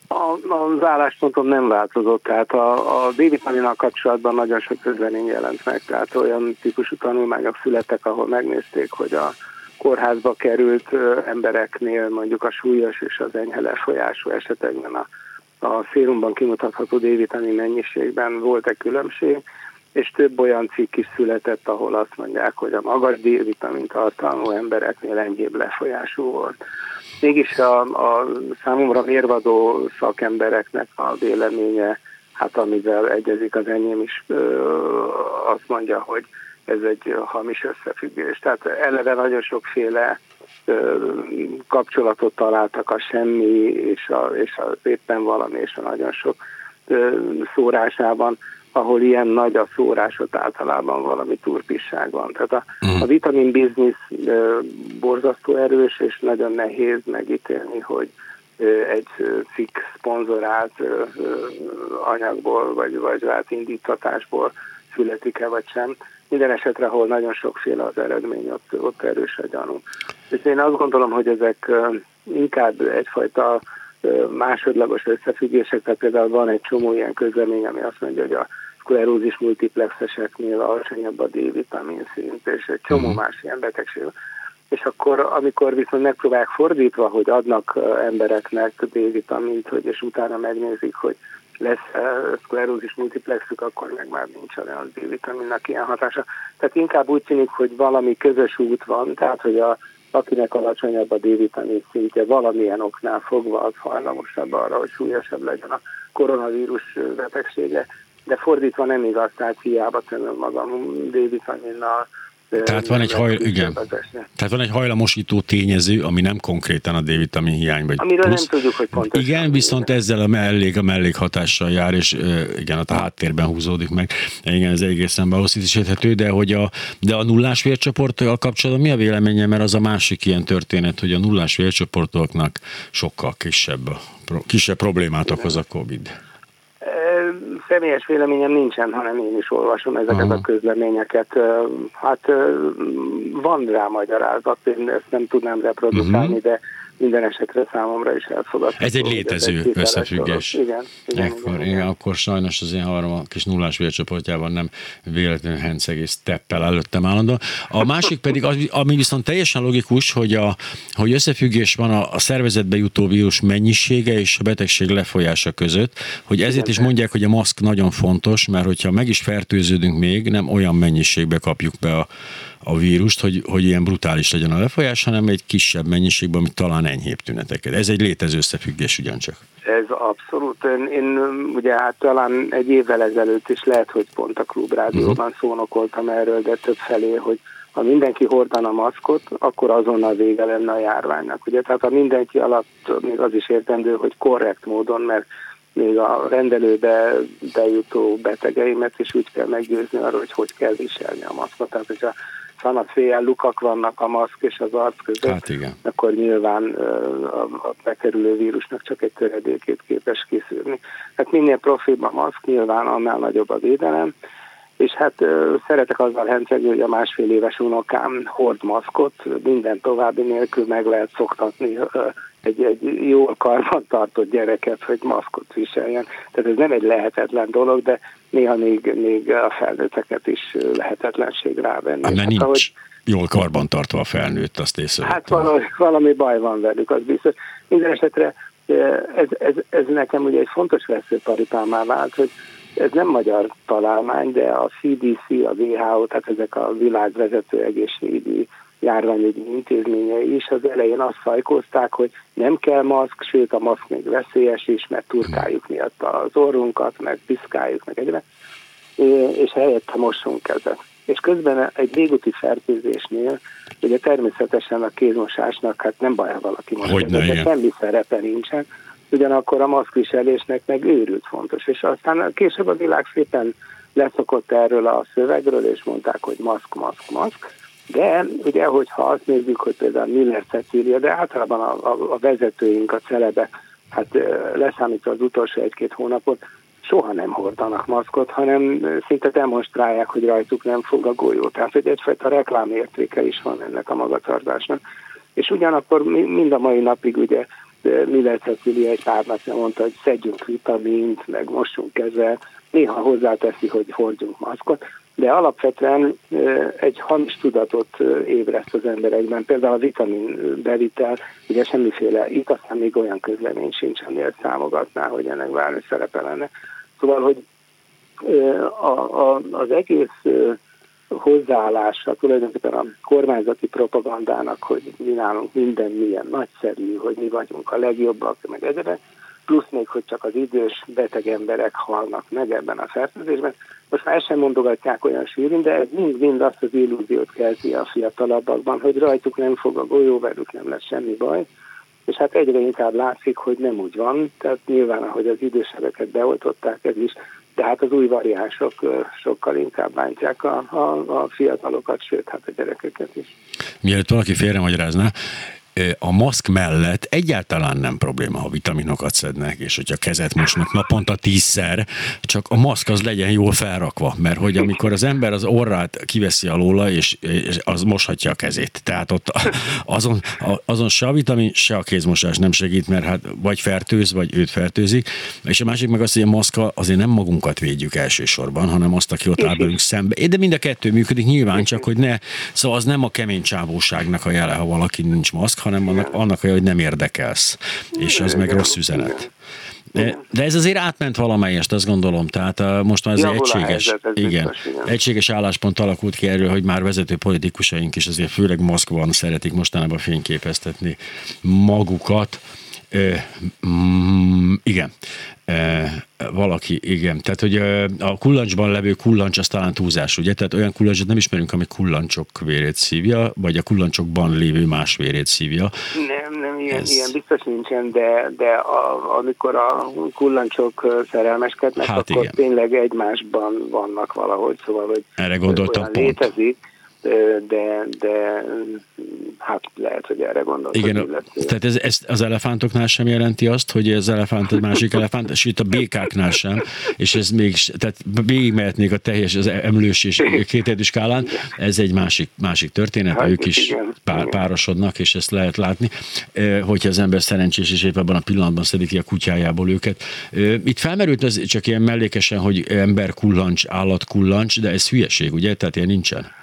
A, az álláspontom nem változott, tehát a, a D-vitaminnal kapcsolatban nagyon sok közlemény jelent meg, tehát olyan típusú tanulmányok születtek, ahol megnézték, hogy a kórházba került embereknél mondjuk a súlyos és az enyhe lefolyású esetekben a, a szérumban kimutatható D-vitamin mennyiségben volt-e különbség, és több olyan cikk is született, ahol azt mondják, hogy a magas D-vitamin tartalmú embereknél enyhébb lefolyású volt. Mégis a, a számomra mérvadó szakembereknek a véleménye, hát amivel egyezik az enyém is, ö, azt mondja, hogy ez egy hamis összefüggés. Tehát eleve nagyon sokféle ö, kapcsolatot találtak a semmi és, a, és az éppen valami és a nagyon sok ö, szórásában ahol ilyen nagy a szórás, ott általában valami turpisság van. Tehát a, uh-huh. a vitamin biznisz borzasztó erős, és nagyon nehéz megítélni, hogy egy cikk szponzorált anyagból, vagy, vagy rált indítatásból születik-e, vagy sem. Minden esetre, ahol nagyon sokféle az eredmény, ott, ott erős a gyanú. És én azt gondolom, hogy ezek inkább egyfajta másodlagos összefüggések, tehát például van egy csomó ilyen közlemény, ami azt mondja, hogy a szklerózis multiplexeseknél alacsonyabb a D-vitamin szint, és egy csomó uh-huh. más ilyen betegség. És akkor, amikor viszont megpróbálják fordítva, hogy adnak embereknek D-vitamint, hogy és utána megnézik, hogy lesz szklerózis multiplexük, akkor meg már nincs olyan D-vitaminnak ilyen hatása. Tehát inkább úgy tűnik, hogy valami közös út van, tehát hogy a, akinek alacsonyabb a D-vitamin szintje valamilyen oknál fogva az hajlamosabb arra, hogy súlyosabb legyen a koronavírus betegsége, de fordítva nem igaz, tehát hiába tömöm magam D-vitaminnal, tehát van, egy haj, igen. Tehát van egy hajlamosító tényező, ami nem konkrétan a D-vitamin hiány. Vagy Amiről plusz. nem tudjuk, hogy pontosan. Igen, viszont ezzel a mellék, a mellékhatással jár, és igen, a háttérben húzódik meg. Igen, ez egészen valószínűsíthető, de hogy a, de a nullás vércsoporttal kapcsolatban mi a véleménye, mert az a másik ilyen történet, hogy a nullás vércsoportoknak sokkal kisebb, kisebb problémát okoz a COVID személyes véleményem nincsen, hanem én is olvasom ezeket Aha. a közleményeket. Hát van rá magyarázat, én ezt nem tudnám reprodukálni, uh-huh. de minden esetre számomra is elfogadható. Ez egy létező ez összefüggés. Igen, igen, Ekkor, igen, igen, akkor sajnos az én havarom a kis nullás vércsoportjában nem véletlenül henceg és teppel előttem állandóan. A másik pedig, az, ami viszont teljesen logikus, hogy, a, hogy összefüggés van a, a szervezetbe jutó vírus mennyisége és a betegség lefolyása között, hogy ezért is mondják, hogy a maszk nagyon fontos, mert hogyha meg is fertőződünk még, nem olyan mennyiségbe kapjuk be a, a vírust, hogy, hogy ilyen brutális legyen a lefolyás, hanem egy kisebb mennyiségben, amit talán enyhébb tüneteket. Ez egy létező összefüggés ugyancsak. Ez abszolút. Én, én ugye hát talán egy évvel ezelőtt is lehet, hogy pont a klubrádióban uh-huh. szónokoltam erről, de több felé, hogy ha mindenki hordana maszkot, akkor azonnal vége lenne a járványnak. Ugye, tehát ha mindenki alatt még az is értendő, hogy korrekt módon, mert még a rendelőbe bejutó betegeimet is úgy kell meggyőzni arról, hogy hogy kell viselni a maszkot. Tehát, hogyha szanaszéjjel lukak vannak a maszk és az arc között, hát igen. akkor nyilván a bekerülő vírusnak csak egy töredékét képes kiszűrni. Hát minél profibb a maszk, nyilván annál nagyobb a védelem, és hát szeretek azzal hencegni, hogy a másfél éves unokám hord maszkot, minden további nélkül meg lehet szoktatni egy, egy jól karban tartott gyereket, hogy maszkot viseljen. Tehát ez nem egy lehetetlen dolog, de néha még, még a felnőtteket is lehetetlenség rávenni. Hát, mert nincs ahogy, jól karban tartva a felnőtt, azt észrevettem. Hát valami, valami baj van velük, az biztos. Minden esetre ez, ez, ez nekem ugye egy fontos veszőparipámá vált, hogy ez nem magyar találmány, de a CDC, a WHO, tehát ezek a világvezető egészségügyi járványügyi intézményei is az elején azt szajkozták, hogy nem kell maszk, sőt a maszk még veszélyes is, mert turkáljuk miatt az orrunkat, meg piszkáljuk, meg egyre, és helyette mossunk kezet. És közben egy légúti fertőzésnél, ugye természetesen a kézmosásnak hát nem baj, ha valaki most de semmi szerepe nincsen, ugyanakkor a maszkviselésnek meg őrült fontos. És aztán később a világ szépen leszokott erről a szövegről, és mondták, hogy maszk, maszk, maszk, de ugye, hogyha azt nézzük, hogy például Miller Cecília, de általában a, a, a vezetőink, a celebek, hát leszámítva az utolsó egy-két hónapot, soha nem hordanak maszkot, hanem szinte demonstrálják, hogy rajtuk nem fog a golyó. Tehát, hogy egyfajta reklámértéke is van ennek a magatartásnak. És ugyanakkor mind a mai napig ugye Miller Cecilia egy pár napja mondta, hogy szedjünk vitamint, meg mossunk kezel, néha hozzáteszi, hogy hordjunk maszkot, de alapvetően egy hamis tudatot ébreszt az emberekben. Például a vitamin bevitel, ugye semmiféle, itt aztán még olyan közlemény sincs, amiért számogatná, hogy ennek bármi szerepe lenne. Szóval, hogy a, a, az egész hozzáállása tulajdonképpen a kormányzati propagandának, hogy mi nálunk minden milyen nagyszerű, hogy mi vagyunk a legjobbak, meg egyébként, plusz még, hogy csak az idős, beteg emberek halnak meg ebben a fertőzésben. Most már ezt sem mondogatják olyan sűrűn, de mind-mind azt az illúziót kelti a fiatalabbakban, hogy rajtuk nem fog a golyó, velük nem lesz semmi baj. És hát egyre inkább látszik, hogy nem úgy van, tehát nyilván, ahogy az idősebbeket beoltották, ez is, de hát az új variánsok sokkal inkább bántják a, a, a fiatalokat, sőt, hát a gyerekeket is. Mielőtt valaki félremagyarázná, a maszk mellett egyáltalán nem probléma, ha vitaminokat szednek, és hogyha kezet mosnak naponta tízszer, csak a maszk az legyen jól felrakva, mert hogy amikor az ember az orrát kiveszi alóla, és, és az moshatja a kezét. Tehát ott azon, azon se a vitamin, se a kézmosás nem segít, mert hát vagy fertőz, vagy őt fertőzik. És a másik meg az, hogy a maszka azért nem magunkat védjük elsősorban, hanem azt, aki ott áll velünk szembe. De mind a kettő működik nyilván, csak hogy ne, szóval az nem a kemény csávóságnak a jele, ha valaki nincs maszk, hanem annak, annak hogy nem érdekelsz, és az meg rossz üzenet. De, de ez azért átment valamelyest, azt gondolom. Tehát a, most már ez egy egységes, helyzet, ez igen, biztos, igen. egységes álláspont alakult ki erről, hogy már vezető politikusaink is azért főleg Moszkvan szeretik mostanában fényképeztetni magukat. Mm, igen valaki, igen. Tehát, hogy a kullancsban levő kullancs az talán túlzás, ugye? Tehát olyan kullancsot nem ismerünk, ami kullancsok vérét szívja, vagy a kullancsokban lévő más vérét szívja. Nem, nem, ilyen, Ez... ilyen biztos nincsen, de, de a, amikor a kullancsok szerelmeskednek, hát akkor igen. tényleg egymásban vannak valahogy, szóval, hogy Erre gondoltam pont. létezik, de, de hát lehet, hogy erre gondolok. Igen, tehát ez, ez, az elefántoknál sem jelenti azt, hogy ez elefánt, egy másik elefánt, és itt a békáknál sem, és ez még, tehát végigmehetnék a teljes az emlős és kétedű skálán, ez egy másik, másik történet, hát, ők is igen, pár, párosodnak, és ezt lehet látni, hogyha az ember szerencsés, és épp abban a pillanatban szedik ki a kutyájából őket. Itt felmerült ez csak ilyen mellékesen, hogy ember kullancs, állat kullancs, de ez hülyeség, ugye? Tehát ilyen nincsen.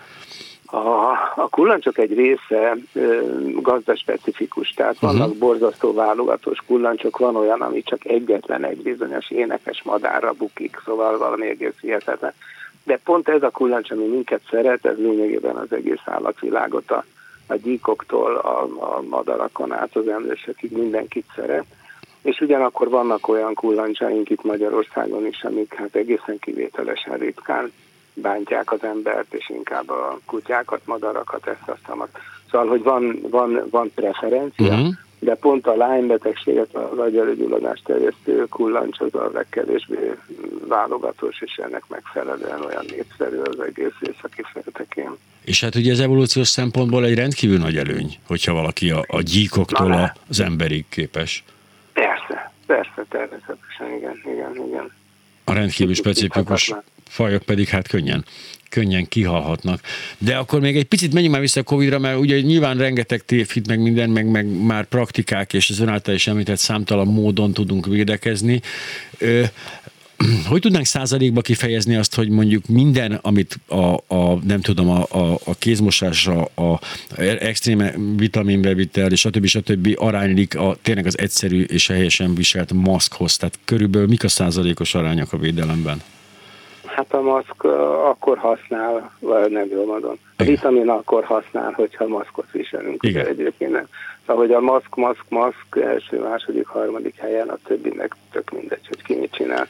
A, a kullancsok egy része ö, gazdaspecifikus, tehát uh-huh. vannak borzasztó válogatós kullancsok, van olyan, ami csak egyetlen egy bizonyos énekes madárra bukik, szóval valami egész hihetetlen. De pont ez a kullancs, ami minket szeret, ez lényegében az egész állatvilágot, a, a gyíkoktól a, a madarakon át az emlősökig mindenkit szeret. És ugyanakkor vannak olyan kullancsaink itt Magyarországon is, amik hát egészen kivételesen ritkán bántják az embert, és inkább a kutyákat, madarakat, ezt azt Szóval, hogy van, van, van preferencia, uh-huh. de pont a Lyme betegséget, a agyelőgyulladást terjesztő kullancs az a legkevésbé válogatós, és ennek megfelelően olyan népszerű az egész északi féltekén. És hát ugye az evolúciós szempontból egy rendkívül nagy előny, hogyha valaki a, a gyíkoktól az emberig képes. Persze, persze, természetesen, igen, igen, igen. A rendkívül specifikus fajok pedig hát könnyen könnyen kihalhatnak. De akkor még egy picit menjünk már vissza a Covid-ra, mert ugye nyilván rengeteg tévhit, meg minden, meg, meg már praktikák, és az ön is említett számtalan módon tudunk védekezni. hogy tudnánk százalékba kifejezni azt, hogy mondjuk minden, amit a, a nem tudom, a, a, a kézmosásra, a extrém vitaminbevitel, és stb. stb. aránylik a, tényleg az egyszerű és helyesen viselt maszkhoz. Tehát körülbelül mik a százalékos arányok a védelemben? Hát a maszk akkor használ, vagy nem jól mondom. A vitamin akkor használ, hogyha maszkot viselünk. Igen. Egyébként nem. Szóval, hogy a maszk, maszk, maszk első, második, harmadik helyen, a többinek tök mindegy, hogy ki mit csinál.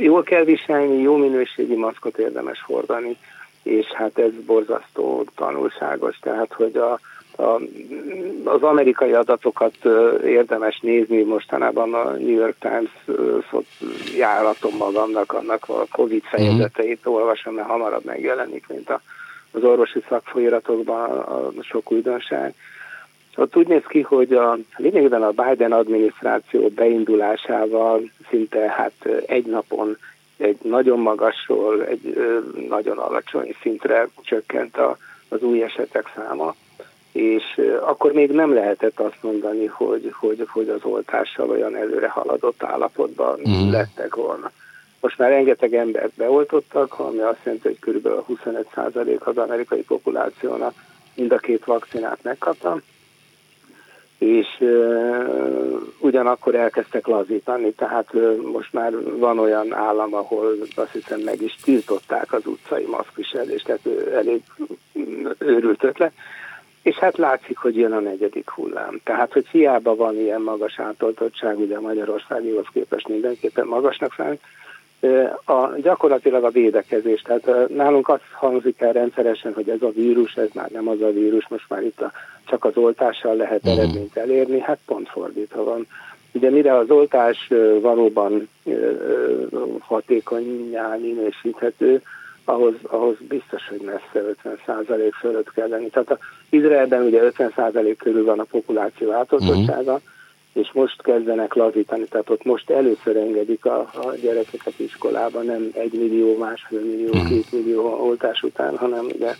Jól kell viselni, jó minőségi maszkot érdemes hordani, és hát ez borzasztó tanulságos, tehát hogy a, a, az amerikai adatokat érdemes nézni, mostanában a New York Times járatom magamnak, annak a Covid fejezeteit olvasom, mert hamarabb megjelenik, mint a, az orvosi szakfolyiratokban a, a sok újdonság. Ott úgy néz ki, hogy a, lényegében a Biden adminisztráció beindulásával szinte hát egy napon egy nagyon magasról egy nagyon alacsony szintre csökkent a, az új esetek száma és akkor még nem lehetett azt mondani, hogy, hogy, hogy az oltással olyan előre haladott állapotban uh-huh. lettek volna. Most már rengeteg embert beoltottak, ami azt jelenti, hogy kb. 25% az amerikai populációnak mind a két vakcinát megkapta, és ugyanakkor elkezdtek lazítani, tehát most már van olyan állam, ahol azt hiszem meg is tiltották az utcai maszkviselést, tehát elég őrült ötlet. És hát látszik, hogy jön a negyedik hullám. Tehát, hogy hiába van ilyen magas átoltottság, ugye Magyarországihoz képest mindenképpen magasnak számít, a, gyakorlatilag a védekezés. Tehát nálunk azt hangzik el rendszeresen, hogy ez a vírus, ez már nem az a vírus, most már itt a, csak az oltással lehet uh-huh. eredményt elérni, hát pont fordítva van. Ugye mire az oltás valóban hatékonyá minősíthető, ahhoz, ahhoz biztos, hogy messze 50% fölött kell lenni. Tehát a Izraelben ugye 50% körül van a populáció átoltottsága, uh-huh. és most kezdenek lazítani, tehát ott most először engedik a, a gyerekeket iskolába, nem egy millió, másfél millió, uh-huh. két millió oltás után, hanem ugye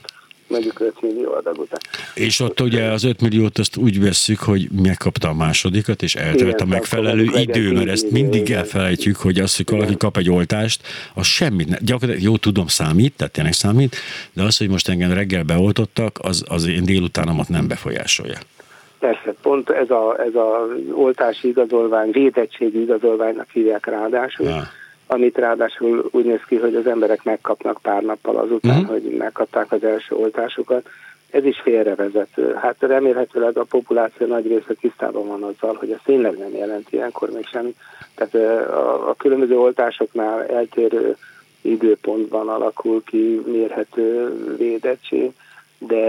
mondjuk 5 millió adag után. És ott ugye az 5 milliót azt úgy vesszük, hogy megkapta a másodikat, és eltelt a megfelelő idő, mert ezt mindig elfelejtjük, hogy az, hogy valaki kap egy oltást, az semmit, ne, gyakorlatilag jó tudom számít, tehát tényleg számít, de az, hogy most engem reggel beoltottak, az, az én délutánomat nem befolyásolja. Persze, pont ez a, ez a oltási igazolvány, védettségi igazolványnak hívják ráadásul. Ja amit ráadásul úgy néz ki, hogy az emberek megkapnak pár nappal azután, uh-huh. hogy megkapták az első oltásukat. Ez is félrevezető. Hát remélhetőleg a populáció nagy része tisztában van azzal, hogy ez tényleg nem jelent ilyenkor még semmi. Tehát a, a különböző oltásoknál eltérő időpontban alakul ki mérhető védettség, de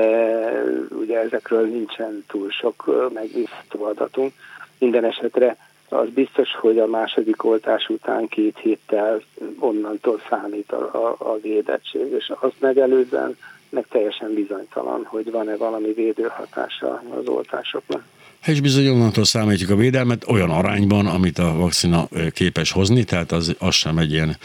ugye ezekről nincsen túl sok megbízható adatunk. Minden esetre az biztos, hogy a második oltás után két héttel onnantól számít a, a, a védettség, és azt megelőzően meg teljesen bizonytalan, hogy van-e valami védőhatása az oltásoknak. És bizony onnantól számítjuk a védelmet olyan arányban, amit a vakcina képes hozni, tehát az, az sem egy ilyen,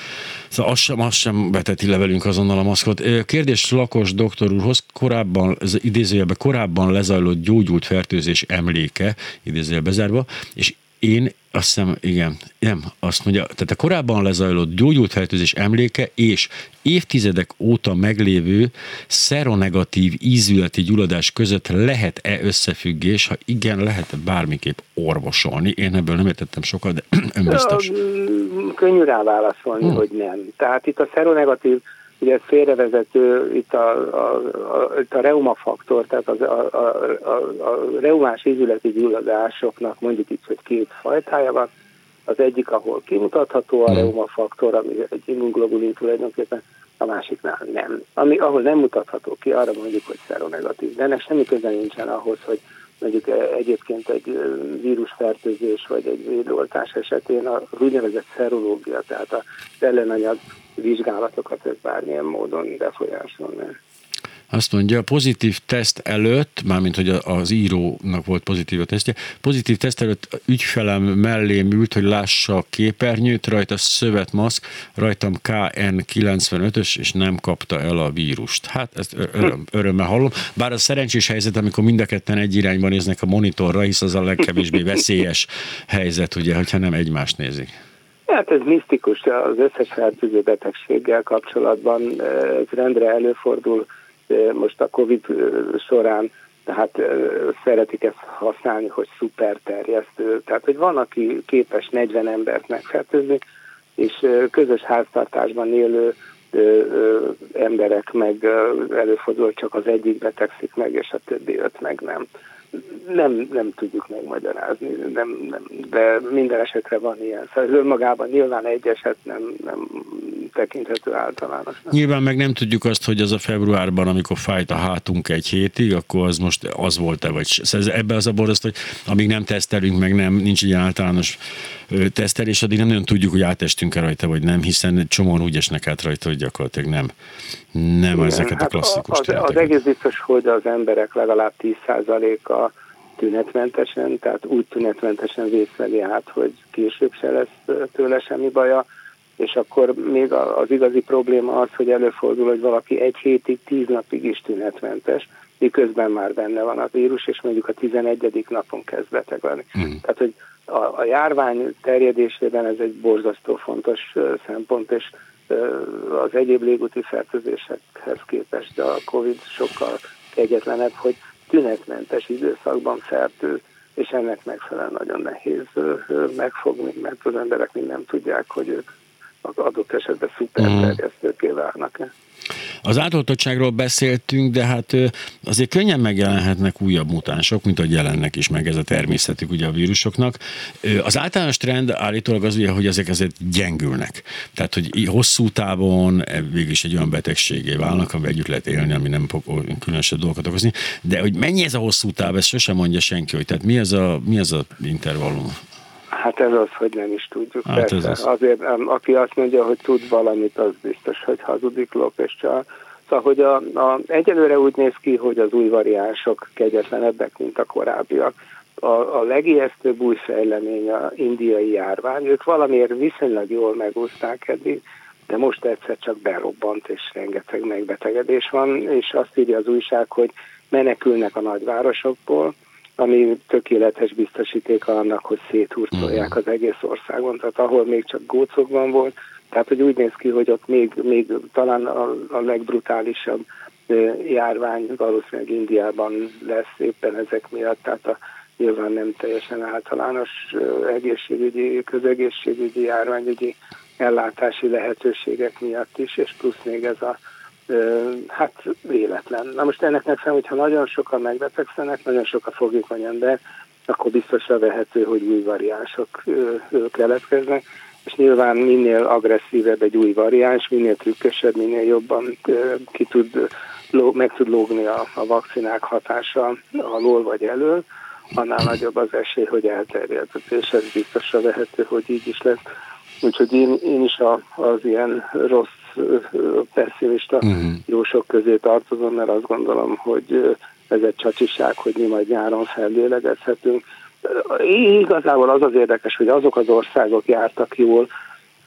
szóval az sem, az sem veteti le velünk azonnal a maszkot. Kérdés Lakos doktor úrhoz, korábban, ez idézőjelben korábban lezajlott gyógyult fertőzés emléke, idézőjelbe zárva, és én azt hiszem, igen, nem, azt mondja, tehát a korábban lezajlott gyógyult fertőzés emléke és évtizedek óta meglévő szeronegatív ízületi gyulladás között lehet-e összefüggés, ha igen, lehet bármiképp orvosolni? Én ebből nem értettem sokat, de önbiztos. Könnyű rá válaszolni, hmm. hogy nem. Tehát itt a szeronegatív ugye félrevezető itt a, a, a, itt a reumafaktor, tehát az, a, a, a, a reumás ízületi gyulladásoknak mondjuk itt, hogy két fajtája van. Az egyik, ahol kimutatható a hmm. reumafaktor, ami egy immunglobulin tulajdonképpen, a másiknál nem. Ami, ahol nem mutatható ki, arra mondjuk, hogy szeronegatív. De ennek semmi köze nincsen ahhoz, hogy mondjuk egyébként egy vírusfertőzés vagy egy védoltás esetén a úgynevezett szerológia, tehát az ellenanyag vizsgálatokat ez bármilyen módon befolyásolni. Azt mondja, a pozitív teszt előtt, mármint hogy az írónak volt pozitív a tesztje, pozitív teszt előtt ügyfelem mellé ült, hogy lássa a képernyőt, rajta szövetmaszk, rajtam KN95-ös, és nem kapta el a vírust. Hát ezt öröm, örömmel hallom. Bár a szerencsés helyzet, amikor mind a ketten egy irányban néznek a monitorra, hisz az a legkevésbé veszélyes helyzet, ugye, hogyha nem egymást nézik. Hát ez misztikus, az összes fertőző betegséggel kapcsolatban ez rendre előfordul most a Covid során, tehát szeretik ezt használni, hogy szuperterjesztő. Tehát, hogy van, aki képes 40 embert megfertőzni, és közös háztartásban élő emberek meg előfordul, csak az egyik betegszik meg, és a többi öt meg nem nem, nem tudjuk megmagyarázni, nem, nem, de minden esetre van ilyen. Szóval önmagában nyilván egy eset nem, nem tekinthető általános. Nyilván meg nem tudjuk azt, hogy az a februárban, amikor fájt a hátunk egy hétig, akkor az most az volt-e, vagy szóval ebbe az a borzaszt, hogy amíg nem tesztelünk, meg nem, nincs egy általános tesztelés, addig nem nagyon tudjuk, hogy átestünk-e rajta, vagy nem, hiszen csomóan úgy esnek át rajta, hogy gyakorlatilag nem. Nem Igen, ezeket hát a klasszikus az, az egész biztos, hogy az emberek legalább 10%-a tünetmentesen, tehát úgy tünetmentesen vészveli át, hogy később se lesz tőle semmi baja, és akkor még az igazi probléma az, hogy előfordul, hogy valaki egy hétig, tíz napig is tünetmentes, miközben már benne van a vírus, és mondjuk a 11. napon kezd beteg lenni. Mm. Tehát, hogy a, a járvány terjedésében ez egy borzasztó fontos szempont, és az egyéb légúti fertőzésekhez képest, a COVID sokkal kegyetlenebb, hogy tünetmentes időszakban fertőz, és ennek megfelelően nagyon nehéz megfogni, mert az emberek mind nem tudják, hogy ők az adott esetben szuperterjesztőké válnak-e. Az átoltottságról beszéltünk, de hát azért könnyen megjelenhetnek újabb mutánsok, mint ahogy jelennek is meg ez a természetük ugye a vírusoknak. Az általános trend állítólag az ugye, hogy ezek azért gyengülnek. Tehát, hogy hosszú távon végül is egy olyan betegségé válnak, ami együtt lehet élni, ami nem fog különösebb dolgokat okozni. De hogy mennyi ez a hosszú táv, ezt sosem mondja senki, hogy tehát mi ez a, mi ez a intervallum? Hát ez az, hogy nem is tudjuk. Hát Persze. Ez az. Azért, aki azt mondja, hogy tud valamit, az biztos, hogy hazudik lop és. Szóval, hogy a, a, egyelőre úgy néz ki, hogy az új variánsok kegyetlenebbek, mint a korábbiak. A, a legijesztőbb új fejlemény a indiai járvány. Ők valamiért viszonylag jól megúzták eddig, de most egyszer csak berobbant, és rengeteg megbetegedés van, és azt írja az újság, hogy menekülnek a nagyvárosokból, ami tökéletes biztosíték annak, hogy széthurcolják az egész országon. Tehát ahol még csak gócokban volt, tehát hogy úgy néz ki, hogy ott még, még talán a, a legbrutálisabb járvány valószínűleg Indiában lesz éppen ezek miatt, tehát a nyilván nem teljesen általános egészségügyi, közegészségügyi, járványügyi ellátási lehetőségek miatt is, és plusz még ez a hát véletlen. Na most ennek megfelelően, hogyha nagyon sokan megbetegszenek, nagyon sok a fogékony ember, akkor biztosra vehető, hogy új variánsok keletkeznek, és nyilván minél agresszívebb egy új variáns, minél trükkösebb, minél jobban ki tud, meg tud lógni a, a vakcinák hatása alól vagy elől, annál nagyobb az esély, hogy elterjed. És ez biztosra vehető, hogy így is lesz. Úgyhogy én, én is a, az ilyen rossz pessimista uh-huh. jósok közé tartozom, mert azt gondolom, hogy ez egy csacsiság, hogy mi majd nyáron fellélegezhetünk. Igazából az az érdekes, hogy azok az országok jártak jól,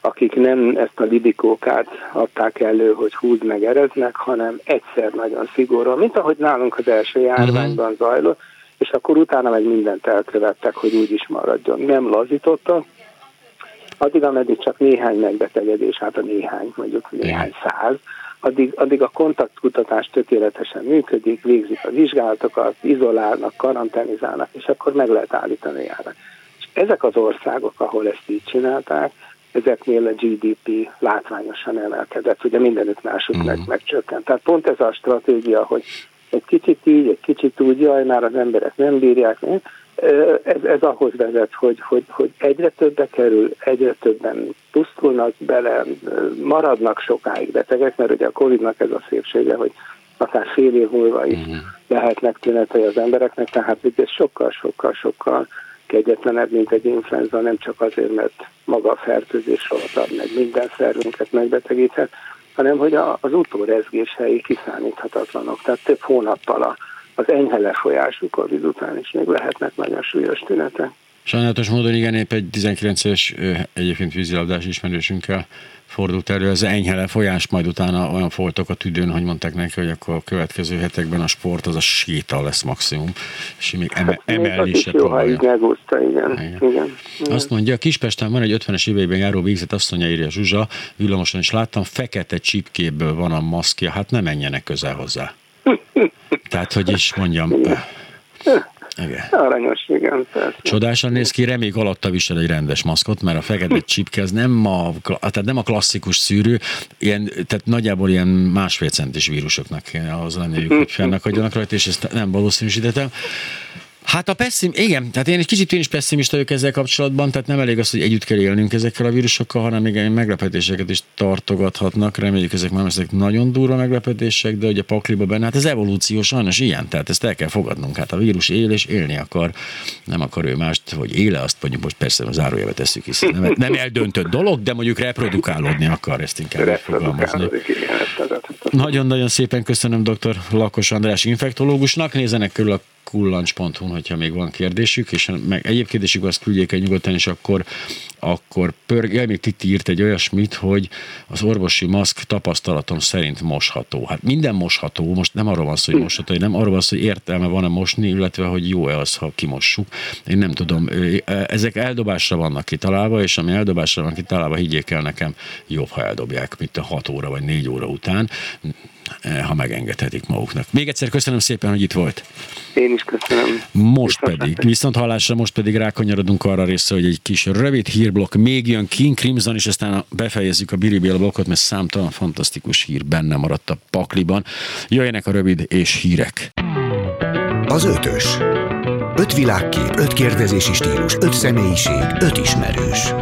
akik nem ezt a libikókát adták elő, hogy húz meg ereznek, hanem egyszer nagyon szigorúan, mint ahogy nálunk az első járványban uh-huh. zajlott, és akkor utána meg mindent elkövettek, hogy úgy is maradjon. Nem lazította, addig, ameddig csak néhány megbetegedés, hát a néhány, mondjuk néhány száz, addig, addig a kontaktkutatás tökéletesen működik, végzik a vizsgálatokat, izolálnak, karanténizálnak, és akkor meg lehet állítani járnak. És ezek az országok, ahol ezt így csinálták, ezeknél a GDP látványosan emelkedett, ugye mindenütt másút mm. meg, megcsökkent. Tehát pont ez a stratégia, hogy egy kicsit így, egy kicsit úgy, jaj, már az emberek nem bírják, nem? Ez, ez ahhoz vezet, hogy, hogy, hogy egyre többe kerül, egyre többen pusztulnak bele, maradnak sokáig betegek, mert ugye a Covid-nak ez a szépsége, hogy akár fél év múlva is uh-huh. lehetnek tünetei az embereknek, tehát ez sokkal-sokkal-sokkal kegyetlenebb, mint egy influenza, nem csak azért, mert maga a fertőzés ad, meg minden szervünket megbetegíthet, hanem hogy az utórezgéshelyi kiszámíthatatlanok. Tehát több hónappal a az enyhe lefolyású Covid után is még lehetnek nagyon súlyos tünetek. Sajnálatos módon igen, épp egy 19 éves egyébként vízilabdás ismerősünkkel fordult elő, ez enyhe lefolyás, majd utána olyan foltok a tüdőn, hogy mondták neki, hogy akkor a következő hetekben a sport az a séta lesz maximum, és még eme, hát, emelni se próbálja. Megúszta, igen. Igen. igen. igen. Azt mondja, Kispesten van egy 50-es éveiben járó végzett asszonyja, írja Zsuzsa, villamoson is láttam, fekete csipkéből van a maszkja, hát ne menjenek közel hozzá. Tehát, hogy is mondjam... Igen. Aranyos, igen. Persze. Csodásan néz ki, reméljük alatta visel egy rendes maszkot, mert a fekete csipke az nem a, tehát nem a klasszikus szűrő, ilyen, tehát nagyjából ilyen másfél centis vírusoknak kéne az lenniük, hogy fennakadjanak rajta, és ezt nem valószínűsítettem. Hát a pesszim, igen, tehát én egy kicsit én is pessimista vagyok ezzel kapcsolatban, tehát nem elég az, hogy együtt kell élnünk ezekkel a vírusokkal, hanem még meglepetéseket is tartogathatnak. Reméljük, ezek már ezek nagyon durva meglepetések, de ugye a pakliba benne, hát ez evolúció sajnos ilyen, tehát ezt el kell fogadnunk. Hát a vírus él és élni akar, nem akar ő mást, hogy éle, azt mondjuk most persze zárójelbe tesszük, hiszen nem, nem eldöntött dolog, de mondjuk reprodukálódni akar, ezt inkább fogalmazni. Nagyon-nagyon szépen köszönöm dr. Lakos András infektológusnak, nézzenek körül a kullancs.hu, hogyha még van kérdésük, és meg egyéb kérdésük azt küldjék el nyugodtan, és akkor, akkor pörg, még Titi írt egy olyasmit, hogy az orvosi maszk tapasztalatom szerint mosható. Hát minden mosható, most nem arról van szó, hogy mosható, nem arról van szó, hogy értelme van-e mosni, illetve hogy jó-e az, ha kimossuk. Én nem tudom, ezek eldobásra vannak kitalálva, és ami eldobásra van kitalálva, higgyék el nekem, jobb, ha eldobják, mint a 6 óra vagy 4 óra után. Eh, ha megengedhetik maguknak. Még egyszer köszönöm szépen, hogy itt volt. Én is köszönöm. Most viszont pedig, viszont hallásra, most pedig rákanyarodunk arra részre, hogy egy kis rövid hírblokk még jön King Crimson, és aztán befejezzük a Bill blokkot, mert számtalan fantasztikus hír benne maradt a pakliban. Jöjjenek a rövid és hírek. Az ötös. Öt világkép, öt kérdezési stílus, öt személyiség, öt ismerős.